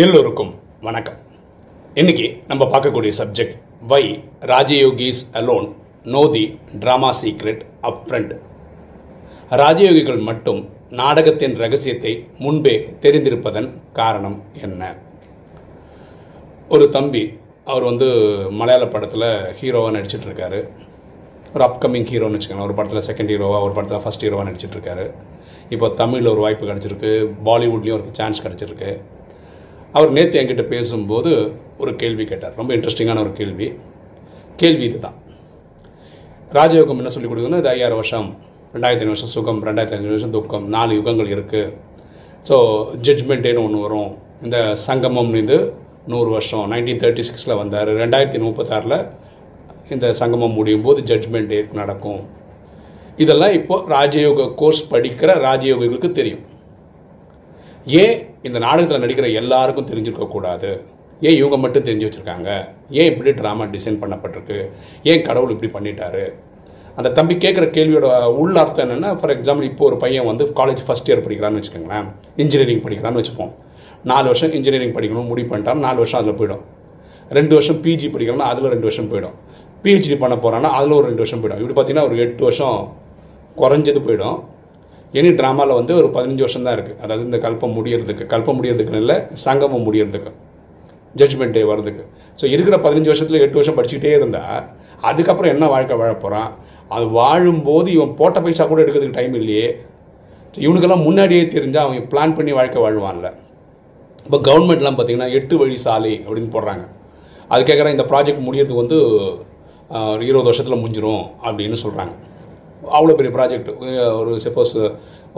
எல்லோருக்கும் வணக்கம். இன்னைக்கு நம்ம பார்க்கக்கூடிய subject why Rajyogis alone know the drama secret up front ராஜயோகிகள் மட்டும் நாடகத்தின் ரகசியத்தை முன்பே தெரிந்திருப்பதன் காரணம் என்ன? ஒரு தம்பி அவர் வந்து மலையாள படத்தில் ஹீரோவாக நடிச்சிட்டு இருக்காரு ஒரு அப்கமிங் ஹீரோன்னு வச்சுக்கோங்க ஒரு படத்தில் செகண்ட் ஹீரோவாக ஒரு படத்தில் ஃபஸ்ட் ஹீரோவாக நடிச்சிட்டு இருக்காரு இப்போ தமிழில் ஒரு வாய்ப்பு கிடச்சிருக்கு. பாலிவுட்லேயும் ஒரு சான்ஸ் கிடச்சிருக்கு. அவர் நேற்று என்கிட்ட பேசும்போது ஒரு கேள்வி கேட்டார். ரொம்ப இன்ட்ரெஸ்டிங்கான ஒரு கேள்வி. கேள்வி இதுதான். ராஜயோகம் என்ன சொல்லி கொடுக்குதுன்னா இது ஐயாயிரம் வருஷம் ரெண்டாயிரத்தி ஐநூறு வருஷம் சுகம் ரெண்டாயிரத்தி ஐநூறு வருஷம் துக்கம் நாலு யுகங்கள் இருக்குது ஸோ ஜட்ஜ்மெண்ட் டேன்னு ஒன்று வரும். இந்த சங்கமம் இது நூறு வருஷம் நைன்டீன் தேர்ட்டி சிக்ஸில் வந்தார். ரெண்டாயிரத்தி முப்பத்தாறில் இந்த சங்கமம் முடியும் போது ஜட்ஜ்மெண்ட் டே நடக்கும். இதெல்லாம் இப்போது ராஜயோக கோர்ஸ் படிக்கிற ராஜயோகிகளுக்கு தெரியும். ஏன் இந்த நாடகத்தில் நடிக்கிற எல்லாருக்கும் தெரிஞ்சிருக்கக்கூடாது ஏன் இவங்க மட்டும் தெரிஞ்சு வச்சுருக்காங்க? ஏன் இப்படி ட்ராமா டிசைன் பண்ணப்பட்டிருக்கு? ஏன் கடவுள் இப்படி பண்ணிட்டாரு? அந்த தம்பி கேட்குற கேள்வியோட உள்ள அர்த்தம் என்னென்னா ஃபார் எக்ஸாம்பிள் இப்போ ஒரு பையன் வந்து காலேஜ் ஃபஸ்ட் இயர் படிக்கிறான்னு வச்சுக்கோங்களேன். இன்ஜினியரிங் படிக்கிறான்னு வச்சுப்போம். நாலு வருஷம் இன்ஜினியரிங் படிக்கணும் முடிவு பண்ணிட்டான் நாலு வருஷம் அதில் போயிடும். ரெண்டு வருஷம் பிஜி படிக்கிறான்னா அதில் ரெண்டு வருஷம் போயிடும். பிஹெச்டி பண்ண போகிறான்னா அதில் ஒரு ரெண்டு வருஷம் போயிடும். இப்படி பார்த்தீங்கன்னா ஒரு எட்டு வருஷம் குறைஞ்சது போயிடும். எனி ட்ராமாவில் வந்து ஒரு பதினஞ்சு வருஷம் தான் இருக்குது அதாவது இந்த கல்பம் முடியறதுக்கு கல்பம் முடியறதுக்குன்னு இல்லை சங்கமம் முடியறதுக்கு ஜட்ஜ்மெண்ட் டே வர்றதுக்கு. ஸோ இருக்கிற பதினஞ்சு வருஷத்தில் எட்டு வருஷம் படிச்சுக்கிட்டே இருந்தால் அதுக்கப்புறம் என்ன வாழ்க்கை வாழ போகிறான் அது வாழும்போது இவன் போட்ட பைசா கூட எடுக்கிறதுக்கு டைம் இல்லையே. இவனுக்கெல்லாம் முன்னாடியே தெரிஞ்சால் அவங்க பிளான் பண்ணி வாழ்க்கை வாழ்வான்ல. இப்போ கவர்மெண்ட்லாம் பார்த்தீங்கன்னா எட்டு வழி சாலை அப்படின்னு போடுறாங்க. அது கேட்குறேன் இந்த ப்ராஜெக்ட் முடியறதுக்கு வந்து ஒரு இருபது வருஷத்தில் முடிஞ்சிரும் அப்படின்னு சொல்கிறாங்க அவ்வளோ பெரிய ப்ராஜெக்ட் ஒரு சப்போஸ்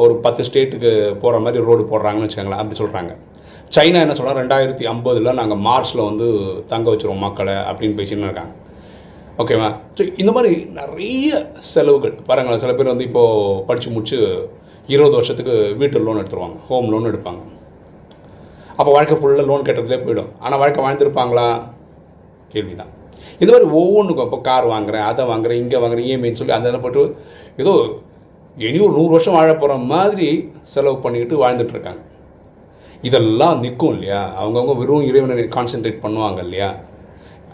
ஒரு பத்து ஸ்டேட்டுக்கு போகிற மாதிரி ரோடு போடுறாங்கன்னு வச்சுக்கோங்களேன் அப்படி சொல்கிறாங்க சைனா என்ன சொல்கிறாங்க ரெண்டாயிரத்தி ஐம்பதில் நாங்கள் மார்ச்சில் வந்து தங்க வச்சுருவோம் மக்களை அப்படின்னு பேசின்னு இருக்காங்க. ஓகேவா ஸோ இந்த மாதிரி நிறைய செலவுகள். பாருங்களேன் சில பேர் வந்து இப்போது படித்து முடிச்சு இருபது வருஷத்துக்கு வீட்டு லோன் எடுத்துருவாங்க. ஹோம் லோன் எடுப்பாங்க. அப்போ வாழ்க்கை ஃபுல்லாக லோன் கட்டுறதுலே போயிடும். ஆனால் வாழ்க்கை வாழ்ந்துருப்பாங்களா? கேள்வி தான் இந்த மாதிரி ஒவ்வொன்றுக்கும் இப்போ கார் வாங்குறேன் அதை வாங்குறேன் இங்கே வாங்குறேன் இஎம்ஐன்னு சொல்லி அந்த இதில் போட்டு ஏதோ இனி ஒரு நூறு வருஷம் வாழ போகிற மாதிரி செலவு பண்ணிக்கிட்டு வாழ்ந்துட்டுருக்காங்க இதெல்லாம் நிற்கும் இல்லையா? அவங்கவுங்க வெறும் இறைவனை கான்சென்ட்ரேட் பண்ணுவாங்க இல்லையா?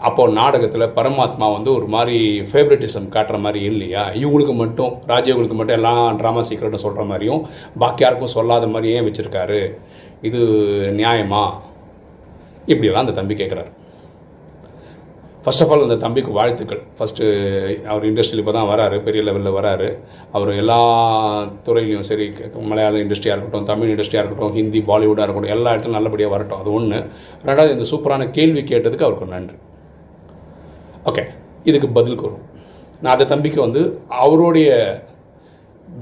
அப்போது நாடகத்தில் பரமாத்மா வந்து ஒரு மாதிரி ஃபேவரட்டிசம் காட்டுற மாதிரி இல்லையா? இவங்களுக்கு மட்டும் ராஜயோகளுக்கு மட்டும் எல்லாம் ட்ராமா சீக்கிரட்டும் சொல்கிற மாதிரியும் பாக்கி யாருக்கும் சொல்லாத மாதிரி ஏன் வச்சுருக்காரு? இது நியாயமா? இப்படியெல்லாம் அந்த தம்பி கேட்குறாரு ஃபர்ஸ்ட் ஆஃப் ஆல் அந்த தம்பிக்கு வாழ்த்துக்கள். ஃபஸ்ட்டு அவர் இண்டஸ்ட்ரியில் இப்போ தான் வராரு பெரிய லெவலில் வராரு. அவர் எல்லா துறையிலையும் சரி மலையாள இண்டஸ்ட்ரியாக இருக்கட்டும் தமிழ் இண்டஸ்ட்ரியாக இருக்கட்டும் ஹிந்தி பாலிவுட்டாக இருக்கட்டும் எல்லா இடத்துலையும் நல்லபடியாக வரட்டும். அது ஒன்று ரெண்டாவது இந்த சூப்பரான கேள்வி கேட்டதுக்கு அவருக்கு நன்றி. ஓகே இதுக்கு பதில் கூறும். நான் அந்த தம்பிக்கு வந்து அவருடைய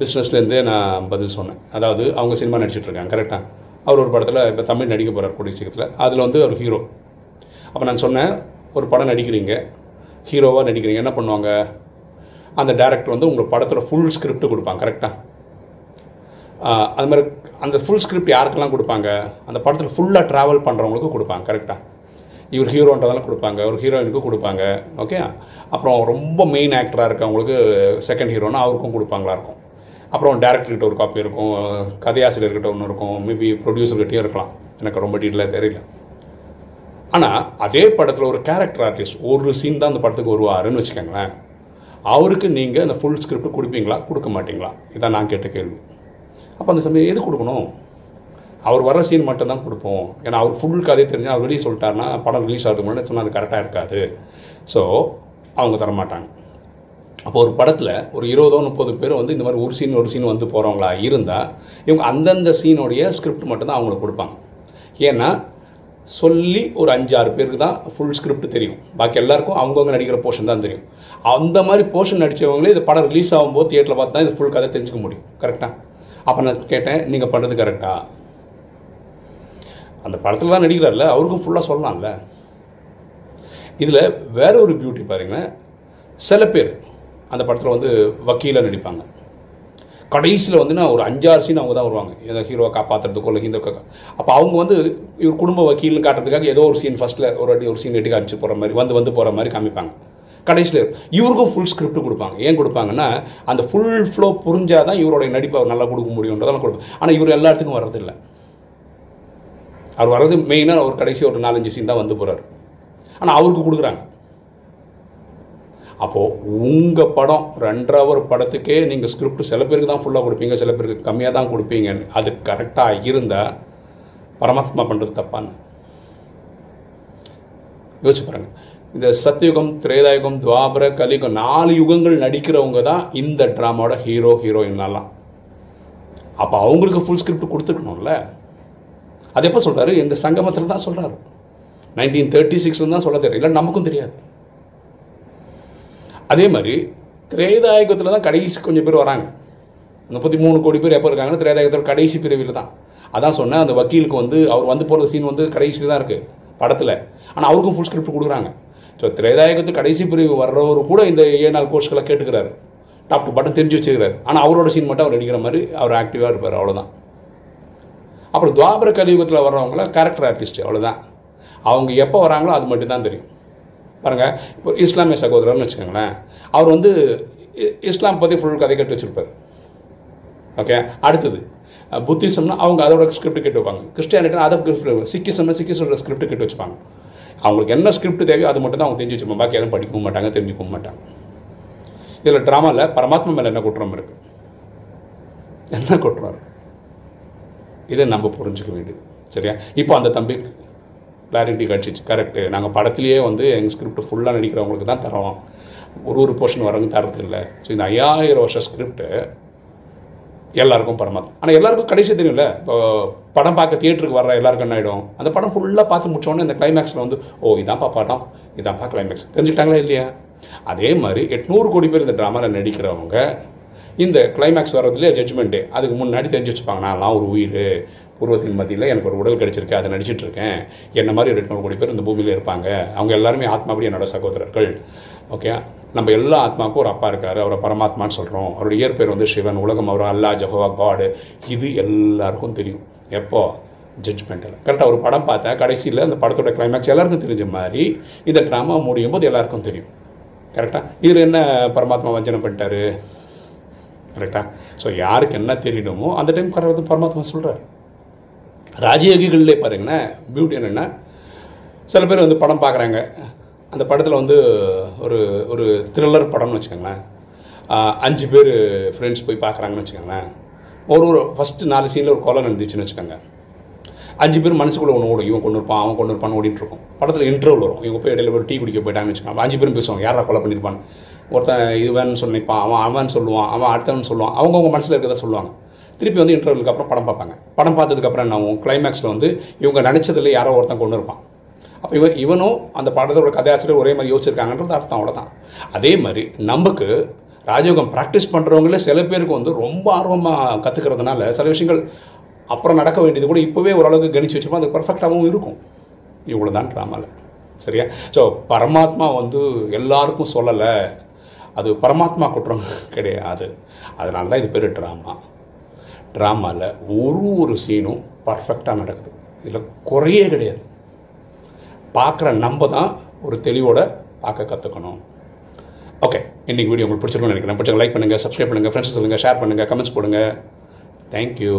பிஸ்னஸ்லேருந்தே நான் பதில் சொன்னேன். அதாவது அவங்க சினிமா நடிச்சிட்ருக்காங்க கரெக்டாக அவர் ஒரு படத்தில் இப்போ தமிழ் நடிக்க போகிறார் கூடிய சீக்கிரத்தில். அதில் வந்து ஒரு ஹீரோ அப்போ நான் சொன்னேன் ஒரு படம் நடிக்கிறீங்க ஹீரோவாக நடிக்கிறீங்க என்ன பண்ணுவாங்க? அந்த டேரக்டர் வந்து உங்களுக்கு படத்தில் ஃபுல் ஸ்கிரிப்ட் கொடுப்பாங்க கரெக்டாக அது மாதிரி அந்த ஃபுல் ஸ்கிரிப்ட் யாருக்கெல்லாம் கொடுப்பாங்க? அந்த படத்தில் ஃபுல்லாக ட்ராவல் பண்ணுறவங்களுக்கு கொடுப்பாங்க கரெக்டாக இவர் ஹீரோன்றதெல்லாம் கொடுப்பாங்க ஒரு ஹீரோயினுக்கு கொடுப்பாங்க ஓகே அப்புறம் ரொம்ப மெயின் ஆக்டராக இருக்கவங்களுக்கு செகண்ட் ஹீரோனா அவருக்கும் கொடுப்பாங்களா இருக்கும். அப்புறம் டேரக்டர்கிட்ட ஒரு காப்பி இருக்கும் கதையாசிரியர்கிட்ட ஒன்று இருக்கும் மேபி ப்ரொடியூசர்கிட்டயும் இருக்கலாம். எனக்கு ரொம்ப டீட்டெயிலாக தெரியல. ஆனால் அதே படத்தில் ஒரு கேரக்டர் ஆர்டிஸ்ட் ஒரு சீன் தான் அந்த படத்துக்கு வருவாருன்னு வச்சுக்கோங்களேன். அவருக்கு நீங்கள் அந்த ஃபுல் ஸ்கிரிப்ட் கொடுப்பீங்களா? கொடுக்க மாட்டீங்களா? இதான் நான் கேட்ட கேள்வி. அப்போ அந்த சமயம் எது கொடுக்கணும்? அவர் வர சீன் மட்டும்தான் கொடுப்போம். ஏன்னா அவர் ஃபுல் கதையை தெரிஞ்சு அவர் வெளியே சொல்லிட்டாருன்னா படம் ரிலீஸ் ஆகிறதுக்கு முன்னாடி சொன்னால் அது கரெக்டாக இருக்காது. ஸோ அவங்க தரமாட்டாங்க. அப்போ ஒரு படத்தில் ஒரு இருபதோ முப்பது பேர் வந்து இந்த மாதிரி ஒரு சீன் ஒரு சீன் வந்து போகிறவங்களா இருந்தால் இவங்க அந்தந்த சீனுடைய ஸ்கிரிப்ட் மட்டும்தான் அவங்களுக்கு கொடுப்பாங்க. ஏன்னா சொல்லி ஒரு அஞ்சாறு பேருக்கு தான் ஃபுல் ஸ்கிரிப்ட் தெரியும். பாக்கி எல்லாருக்கும் அவங்கவுங்க நடிக்கிற போர்ஷன் தான் தெரியும். அந்த மாதிரி போர்ஷன் நடித்தவங்களே இந்த படம் ரிலீஸ் ஆகும்போது தியேட்டரில் பார்த்து தான் இது ஃபுல் கதை தெரிஞ்சுக்க முடியும். கரெக்டாக அப்போ நான் கேட்டேன் நீங்கள் பண்ணுறது கரெக்டா அந்த படத்தில் தான் நடிக்கிறார்ல அவருக்கும் ஃபுல்லாக சொல்லலாம்ல. இதில் வேற ஒரு பியூட்டி பாருங்க சில பேர் அந்த படத்தில் வந்து வக்கீலாக நடிப்பாங்க. கடைசியில் வந்து நான் ஒரு அஞ்சாறு சீன் அவங்க தான் வருவாங்க. ஏதோ ஹீரோவை காப்பாற்றுறதுக்கோ இல்லை ஹீரோ அப்போ அவங்க வந்து இவர் குடும்ப வக்கீல்னு காட்டுறதுக்காக ஏதோ ஒரு சீன் ஃபஸ்ட்டில் ஒரு அடி ஒரு சீன் எடுக்க காமிச்சு போகிற மாதிரி வந்து வந்து போகிற மாதிரி காமிப்பாங்க. கடைசியில் இவருக்கும் ஃபுல் ஸ்கிரிப்ட் கொடுப்பாங்க. ஏன் கொடுப்பாங்கன்னா அந்த ஃபுல் ஃப்ளோ புரிஞ்சாதான் இவருடைய நடிப்பை அவர் நல்லா கொடுக்க முடியுன்றதெல்லாம் கொடுப்பாங்க. ஆனால் இவர் எல்லா இடத்துக்கும் வர்றதில்லை. அவர் வர்றது மெயினாக ஒரு கடைசி ஒரு நாலஞ்சு சீன் தான் வந்து போகிறார் ஆனால் அவருக்கு கொடுக்குறாங்க. அப்போது உங்கள் படம் ரெண்டரை ஹவர் படத்துக்கே நீங்கள் ஸ்கிரிப்ட் சில பேருக்கு தான் ஃபுல்லாக கொடுப்பீங்க சில பேருக்கு கம்மியாக தான் கொடுப்பீங்க. அது கரெக்டாக இருந்தால் பரமாத்மா பண்ணுறது தப்பான்னு. யோசிச்சு பாருங்கள் இந்த சத்யுகம் திரேதாயுகம் துவாபர கலியுகம் நாலு யுகங்கள் நடிக்கிறவங்க தான் இந்த ட்ராமாவோட ஹீரோ ஹீரோயின்னெல்லாம் அப்போ அவங்களுக்கு ஃபுல் ஸ்கிரிப்ட் கொடுத்துருக்கணும்ல அது எப்போ சொல்கிறாரு இந்த சங்கமத்தில் தான் சொல்கிறாரு நைன்டீன் தேர்ட்டி சிக்ஸில் தான் சொல்ல தெரியல நமக்கும் தெரியாது. அதே மாதிரி திரேதாயகத்தில் தான் கடைசி கொஞ்சம் பேர் வராங்க. முப்பத்தி மூணு கோடி பேர் எப்போ இருக்காங்கன்னா திரேதாயகத்தோட கடைசி பிரிவில் தான். அதான் சொன்னேன் அந்த வக்கீலுக்கு வந்து அவர் வந்து போகிற சீன் வந்து கடைசியில் தான் இருக்குது படத்தில். ஆனால் அவருக்கும் ஃபுல் ஸ்கிரிப்ட் கொடுக்குறாங்க. ஸோ திரேதாயகத்து கடைசி பிரிவு வர்றவர் கூட இந்த ஏழு நாள் கோர்ஸ்களை கேட்டுக்கிறாரு. டாப் டு பட்டன் தெரிஞ்சு வச்சுக்கிறாரு. ஆனால் அவரோட சீன் மட்டும் அவர் நடிக்கிற மாதிரி அவர் ஆக்டிவாக இருப்பார் அவ்வளோதான் அப்புறம் துவாபர கலியுகத்தில் வர்றவங்கள கேரக்டர் ஆர்டிஸ்ட் அவ்வளோதான் அவங்க எப்போ வராங்களோ அது மட்டும்தான் தெரியும். பாருங்கள் இப்போ இஸ்லாமிய சகோதரர்னு வச்சுக்கோங்களேன் அவர் வந்து இ- இஸ்லாம் பற்றி ஃபுல் கதை கட்டு வச்சுருப்பார். ஓகே அடுத்தது புத்திசம்னா அவங்க அதோட ஸ்கிரிப்ட் கேட்டு வைப்பாங்க. கிறிஸ்டியானிட்டி அதை ஸ்கிரிப்ட் சிக்கிசம்னா சிக்கிசோட ஸ்கிரிப்ட் கேட்டு வச்சுப்பாங்க. அவங்களுக்கு என்ன ஸ்கிரிப்ட் தேவையோ அது மட்டும் தான் அவங்க தெரிஞ்சு வச்சுப்பாங்க பாக்கி எதுவும் படிக்கவும் மாட்டாங்க தெரிஞ்சுக்கவும் மாட்டாங்க. இதில் ட்ராமாவில் பரமாத்மா மேலே என்ன குற்றம் இருக்கு? என்ன குற்றம் இருக்கு? இதை நம்ம புரிஞ்சுக்க வேண்டியது. சரியா? இப்போ அந்த தம்பி கிளாரிட்டி கிடச்சிச்சு. கரெக்டு நாங்கள் படத்துலேயே வந்து எங்கள் ஸ்கிரிப்ட் ஃபுல்லாக நடிக்கிறவங்களுக்கு தான் தரோம். ஒரு ஒரு போர்ஷன் வரவங்க தரது இல்லை. ஸோ இந்த ஐயாயிரம் வருஷம் ஸ்கிரிப்ட்டு எல்லாருக்கும் பரமாத்மா. ஆனால் எல்லாருக்கும் கடைசி தெரியும்ல? இப்போ படம் பார்க்க தியேட்டருக்கு வர்ற எல்லாருக்கும் என்ன ஆகிடும் அந்த படம் ஃபுல்லாக பார்த்து முடிச்சோடனே இந்த கிளைமேக்ஸில் வந்து ஓ இதான்ப்பா படம். இதான்ப்பா கிளைமேக்ஸ் தெரிஞ்சுக்கிட்டாங்களா இல்லையா? அதே மாதிரி எட்நூறு கோடி பேர் இந்த ட்ராமாவில் நடிக்கிறவங்க இந்த கிளைமேக்ஸ் வர்றதுலேயே ஜட்ஜ்மெண்ட்டு அதுக்கு முன்னாடி தெரிஞ்சு வச்சுப்பாங்க நான்லாம் ஒரு உயிர். பூர்வத்தின் மத்தியில் எனக்கு ஒரு உடல் கிடைச்சிருக்கு அதை நடிச்சிட்டு இருக்கேன் என்ன மாதிரி ஒரு எட்நூறு கோடி பேர் இந்த பூமியில் இருப்பாங்க. அவங்க எல்லாருமே ஆத்மாபடி என்னோட சகோதரர்கள். ஓகே? நம்ம எல்லா ஆத்மாவுக்கும் ஒரு அப்பா இருக்கார் அவரை பரமாத்மான்னு சொல்கிறோம் அவருடைய இயற்பெயர் வந்து சிவன் உலகம் அவர் அல்லா ஜஹோவா காடு. இது எல்லாருக்கும் தெரியும். எப்போ? ஜட்ஜ்மெண்டில் கரெக்டாக ஒரு படம் பார்த்தா கடைசியில் அந்த படத்தோட கிளைமேக்ஸ் எல்லாருக்கும் தெரிஞ்ச மாதிரி இந்த ட்ராமா முடியும் போது எல்லாருக்கும் தெரியும். கரெக்டாக இதில் என்ன பரமாத்மா வஞ்சனை பண்ணிட்டாரு? கரெக்டாக ஸோ யாருக்கு என்ன தெரியணுமோ அந்த டைம் கரெக்டாக பரமாத்மா சொல்கிறார் ராஜயோகிகள்லே பாருங்கன்னா பியூட்டி என்னென்னா சில பேர் வந்து படம் பார்க்குறாங்க. அந்த படத்தில் வந்து ஒரு ஒரு த்ரில்லர் படம்னு வச்சுக்கோங்களேன். அஞ்சு பேர் ஃப்ரெண்ட்ஸ் போய் பார்க்குறாங்கன்னு வச்சுக்கோங்களேன். ஒரு ஒரு ஃபஸ்ட்டு நாலு சீனில் ஒரு கொலை நடந்துச்சுன்னு வச்சுக்கோங்க. அஞ்சு பேர் மனசுக்குள்ளே ஒன்று ஓடும். இவன் கொண்டு இருப்பான் அவன் கொண்டு இருப்பான்னு ஓடிட்டு இருக்கும். படத்தில் இன்டர்வல் வரும். இவங்க போய் இடையில ஒரு டீ குடிக்க போயிட்டாங்கன்னு வச்சுக்கோங்க. அஞ்சு பேரும் பேசுவாங்க. யாரா கொலை பண்ணியிருப்பான் ஒருத்தன் இதுவன் சொல்லிப்பான் அவன் அவன் சொல்லுவான் அவன் அடுத்தவன் சொல்லுவான். அவங்கவுங்க மனசில் இருக்கிறத சொல்லுவாங்க. திருப்பி வந்து இன்டர்வலுக்கு அப்புறம் படம் பார்ப்பாங்க. படம் பார்த்ததுக்கப்புறம் என்ன ஆகும்? கிளைமேக்ஸில் வந்து இவங்க நினச்சதில் யாரோ ஒருத்தன் கொண்டு இருப்பான். அப்போ இவன் இவனும் அந்த படத்தோட கதையாசிரியர் ஒரே மாதிரி யோசிச்சிருக்காங்கன்றது அர்த்தம் அவ்வளோதான் அதே மாதிரி நமக்கு ராஜயோகம் ப்ராக்டிஸ் பண்ணுறவங்களே சில பேருக்கு வந்து ரொம்ப ஆர்வமாக கற்றுக்கிறதுனால சில விஷயங்கள் அப்புறம் நடக்க வேண்டியது கூட இப்போவே ஓரளவுக்கு கணிச்சு வச்சுப்போம் அது பர்ஃபெக்டாகவும் இருக்கும். இவ்வளோ தான் ட்ராமாவில் சரியா? ஸோ பரமாத்மா வந்து எல்லாருக்கும் சொல்லலை. அது பரமாத்மா குற்றம் கிடையாது. அதனால தான் இது பேர் ட்ராமா ட்ராமாவில் ஒரு ஒரு சீனும் பர்ஃபெக்டாக நடக்குது. இதில் குறையே கிடையாது. பார்க்குற நம்ம தான் ஒரு தெளிவோட பார்க்க கற்றுக்கணும் ஓகே இன்னைக்கு வீடியோ உங்களுக்கு பிடிச்சிருக்கும்னு நினைக்கிறேன். பிடிச்சவங்க லைக் பண்ணுங்கள் சப்ஸ்கிரைப் பண்ணுங்கள் ஃப்ரெண்ட்ஸ் சொல்லுங்கள் ஷேர் பண்ணுங்கள் கமெண்ட்ஸ் போடுங்க. தேங்க்யூ